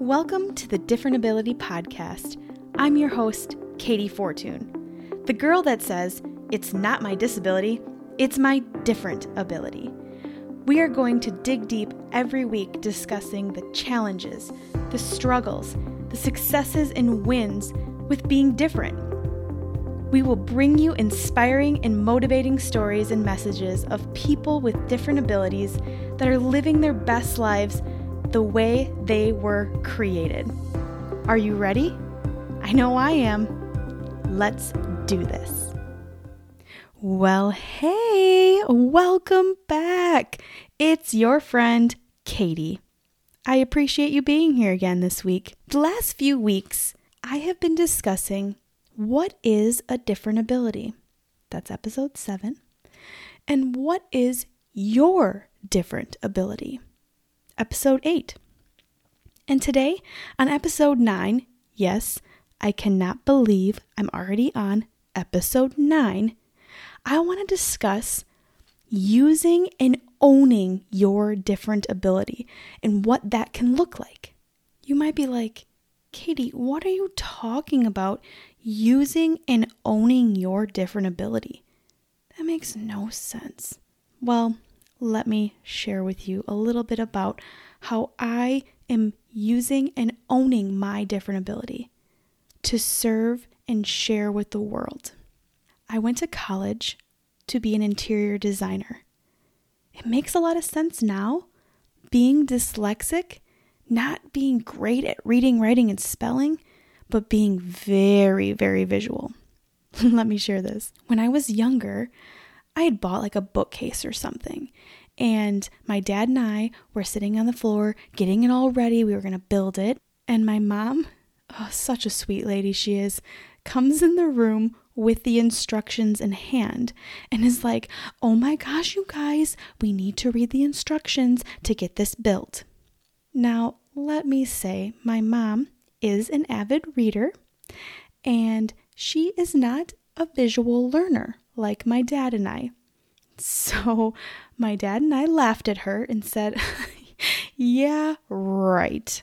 Welcome to the Different Ability Podcast. I'm your host, Katey Fortun, the girl that says, It's not my disability, it's my different ability. We are going to dig deep every week discussing the challenges, the struggles, the successes, and wins with being different. We will bring you inspiring and motivating stories and messages of people with different abilities that are living their best lives the way they were created. Are you ready? I know I am. Let's do this. Well, hey, welcome back. It's your friend, Katey. I appreciate you being here again this week. The last few weeks, I have been discussing what is a different ability. That's episode seven. And what is your different ability? Episode eight. And today, on episode nine, yes, I cannot believe I'm already on episode nine, I want to discuss using and owning your different ability and what that can look like. You might be like, Katey, what are you talking about using and owning your different ability? That makes no sense. Well, let me share with you a little bit about how I am using and owning my different ability to serve and share with the world. I went to college to be an interior designer. It makes a lot of sense now. Being dyslexic not being great at reading, writing, and spelling, but being very, very visual. Let me share this. When I was younger, I had bought like a bookcase or something. And my dad and I were sitting on the floor getting it all ready. We were going to build it. And my mom, oh, such a sweet lady she is, comes in the room with the instructions in hand and is like, oh my gosh, you guys, we need to read the instructions to get this built. Now, let me say, my mom is an avid reader and she is not a visual learner like my dad and I. So, my dad and I laughed at her and said, Yeah, right.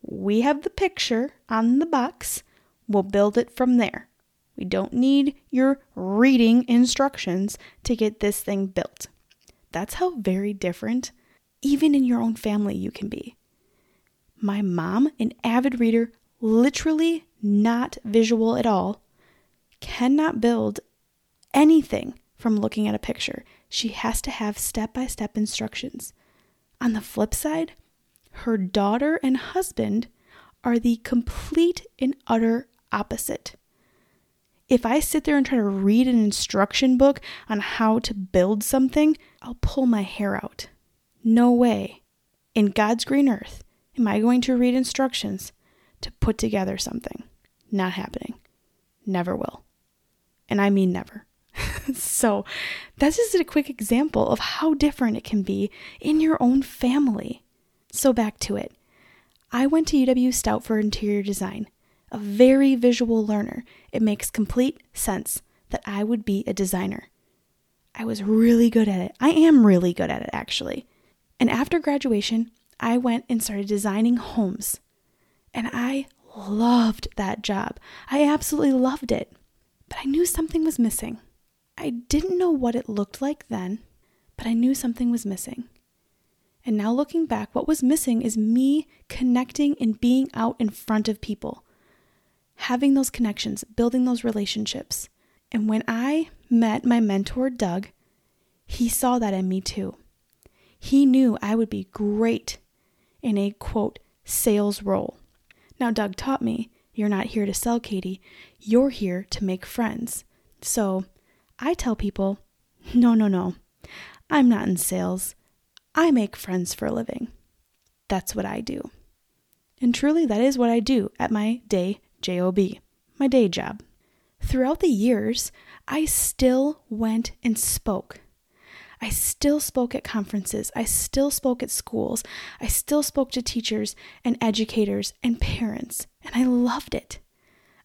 We have the picture on the box. We'll build it from there. We don't need your reading instructions to get this thing built. That's how very different even in your own family, you can be. My mom, an avid reader, literally not visual at all, cannot build anything from looking at a picture. She has to have step by step instructions. On the flip side, her daughter and husband are the complete and utter opposite. If I sit there and try to read an instruction book on how to build something, I'll pull my hair out. No way. In God's green earth am I going to read instructions to put together something. Not happening. Never will. And I mean never. So, that's just a quick example of how different it can be in your own family. So, back to it. I went to UW Stout for interior design, a very visual learner. It makes complete sense that I would be a designer. I was really good at it. I am really good at it, actually. And after graduation, I went and started designing homes. And I loved that job. I absolutely loved it. But I knew something was missing. I didn't know what it looked like then, but I knew something was missing. And now looking back, what was missing is me connecting and being out in front of people, having those connections, building those relationships. And when I met my mentor, Doug, he saw that in me too. He knew I would be great in a quote, sales role. Now, Doug taught me you're not here to sell, Katey. You're here to make friends. So I tell people, no, no, no. I'm not in sales. I make friends for a living. That's what I do. And truly, that is what I do at my day job, my day job. Throughout the years, I still went and spoke I still spoke at conferences. I still spoke at schools. I still spoke to teachers and educators and parents, and I loved it.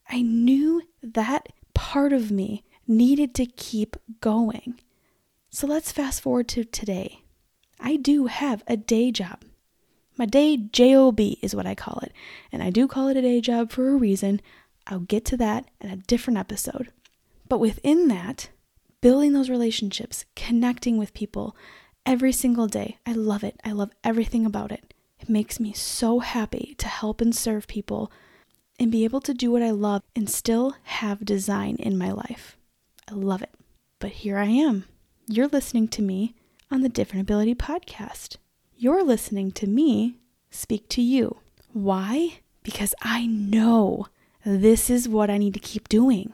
I knew that part of me needed to keep going. So let's fast forward to today. I do have a day job. My day job is what I call it. And I do call it a day job for a reason. I'll get to that in a different episode. But within that, building those relationships, connecting with people every single day, I love it. I love everything about it. It makes me so happy to help and serve people and be able to do what I love and still have design in my life. I love it. But here I am. You're listening to me on the Different Ability podcast. You're listening to me speak to you. Why? Because I know this is what I need to keep doing.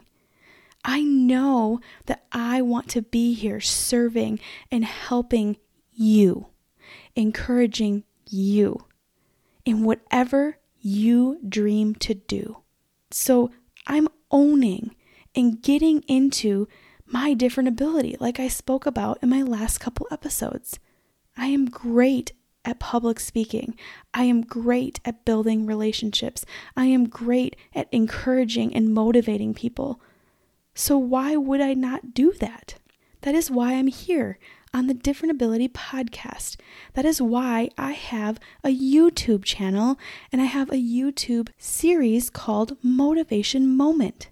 I know that I want to be here serving and helping you, encouraging you in whatever you dream to do. So I'm owning and getting into my different ability, like I spoke about in my last couple episodes. I am great at public speaking. I am great at building relationships. I am great at encouraging and motivating people. So, why would I not do that? That is why I'm here on the Different Ability podcast. That is why I have a YouTube channel and I have a YouTube series called Motivation Moment.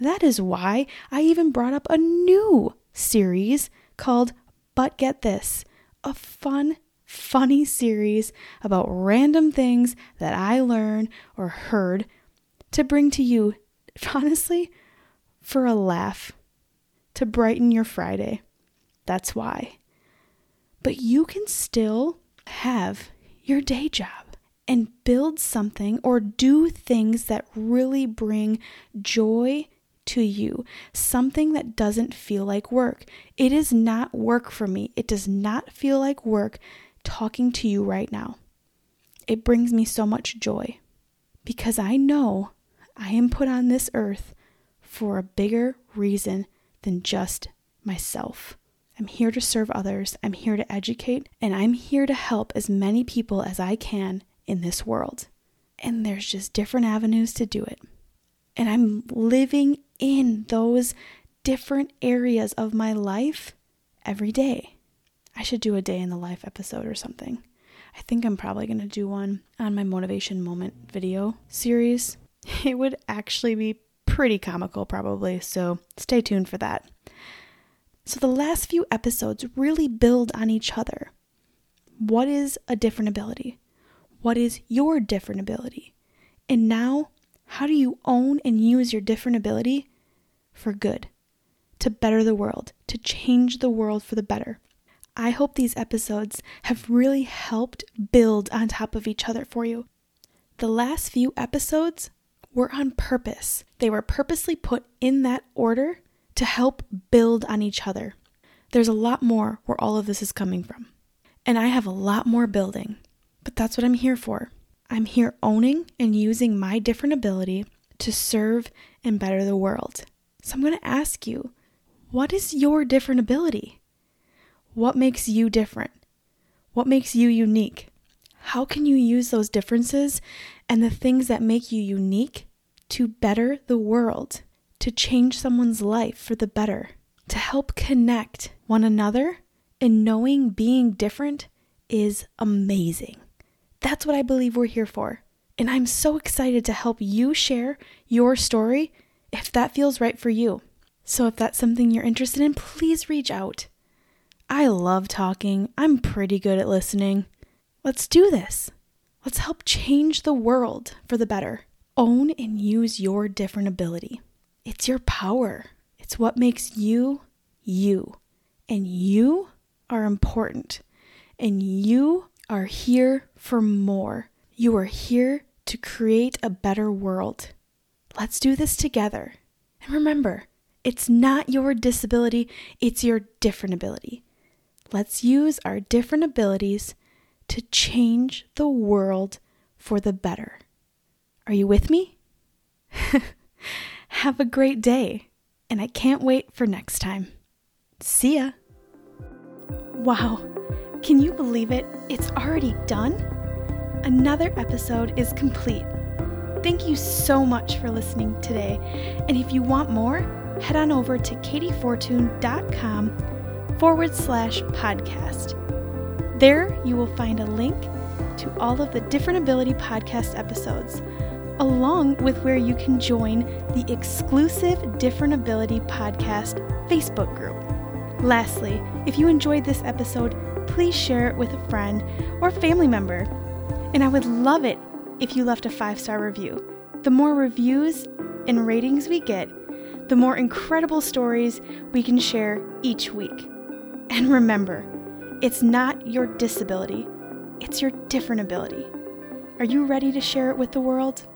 That is why I even brought up a new series called But Get This, a fun, funny series about random things that I learned or heard to bring to you, honestly, for a laugh, to brighten your Friday. That's why. But you can still have your day job and build something or do things that really bring joy to you, something that doesn't feel like work. It is not work for me. It does not feel like work talking to you right now. It brings me so much joy because I know I am put on this earth for a bigger reason than just myself. I'm here to serve others, I'm here to educate, and I'm here to help as many people as I can in this world. And there's just different avenues to do it. And I'm living in those different areas of my life every day. I should do a day in the life episode or something. I think I'm probably going to do one on my motivation moment video series. It would actually be pretty comical, probably, so stay tuned for that. So, the last few episodes really build on each other. What is a different ability? What is your different ability? And now, how do you own and use your different ability for good, to better the world, to change the world for the better? I hope these episodes have really helped build on top of each other for you. The last few episodes were on purpose, they were purposely put in that order to help build on each other. There's a lot more where all of this is coming from. And I have a lot more building, but that's what I'm here for. I'm here owning and using my different ability to serve and better the world. So I'm going to ask you what is your different ability? What makes you different? What makes you unique? How can you use those differences and the things that make you unique to better the world? to change someone's life for the better, to help connect one another, and knowing being different is amazing. That's what I believe we're here for. And I'm so excited to help you share your story if that feels right for you. So if that's something you're interested in, please reach out. I love talking, I'm pretty good at listening. Let's do this. Let's help change the world for the better. Own and use your different ability. It's your power. It's what makes you you. And you are important. And you are here for more. You are here to create a better world. Let's do this together. And remember, it's not your disability, it's your different ability. Let's use our different abilities to change the world for the better. Are you with me? Have a great day, and I can't wait for next time. See ya! Wow, can you believe it? It's already done? Another episode is complete. Thank you so much for listening today, and if you want more, head on over to kateyfortun.com forward slash podcast. There you will find a link to all of the Different Ability podcast episodes, along with where you can join the exclusive Different Ability podcast Facebook group. Lastly, if you enjoyed this episode, please share it with a friend or family member. And I would love it if you left a five star review. The more reviews and ratings we get, the more incredible stories we can share each week. And remember, it's not your disability, it's your different ability. Are you ready to share it with the world?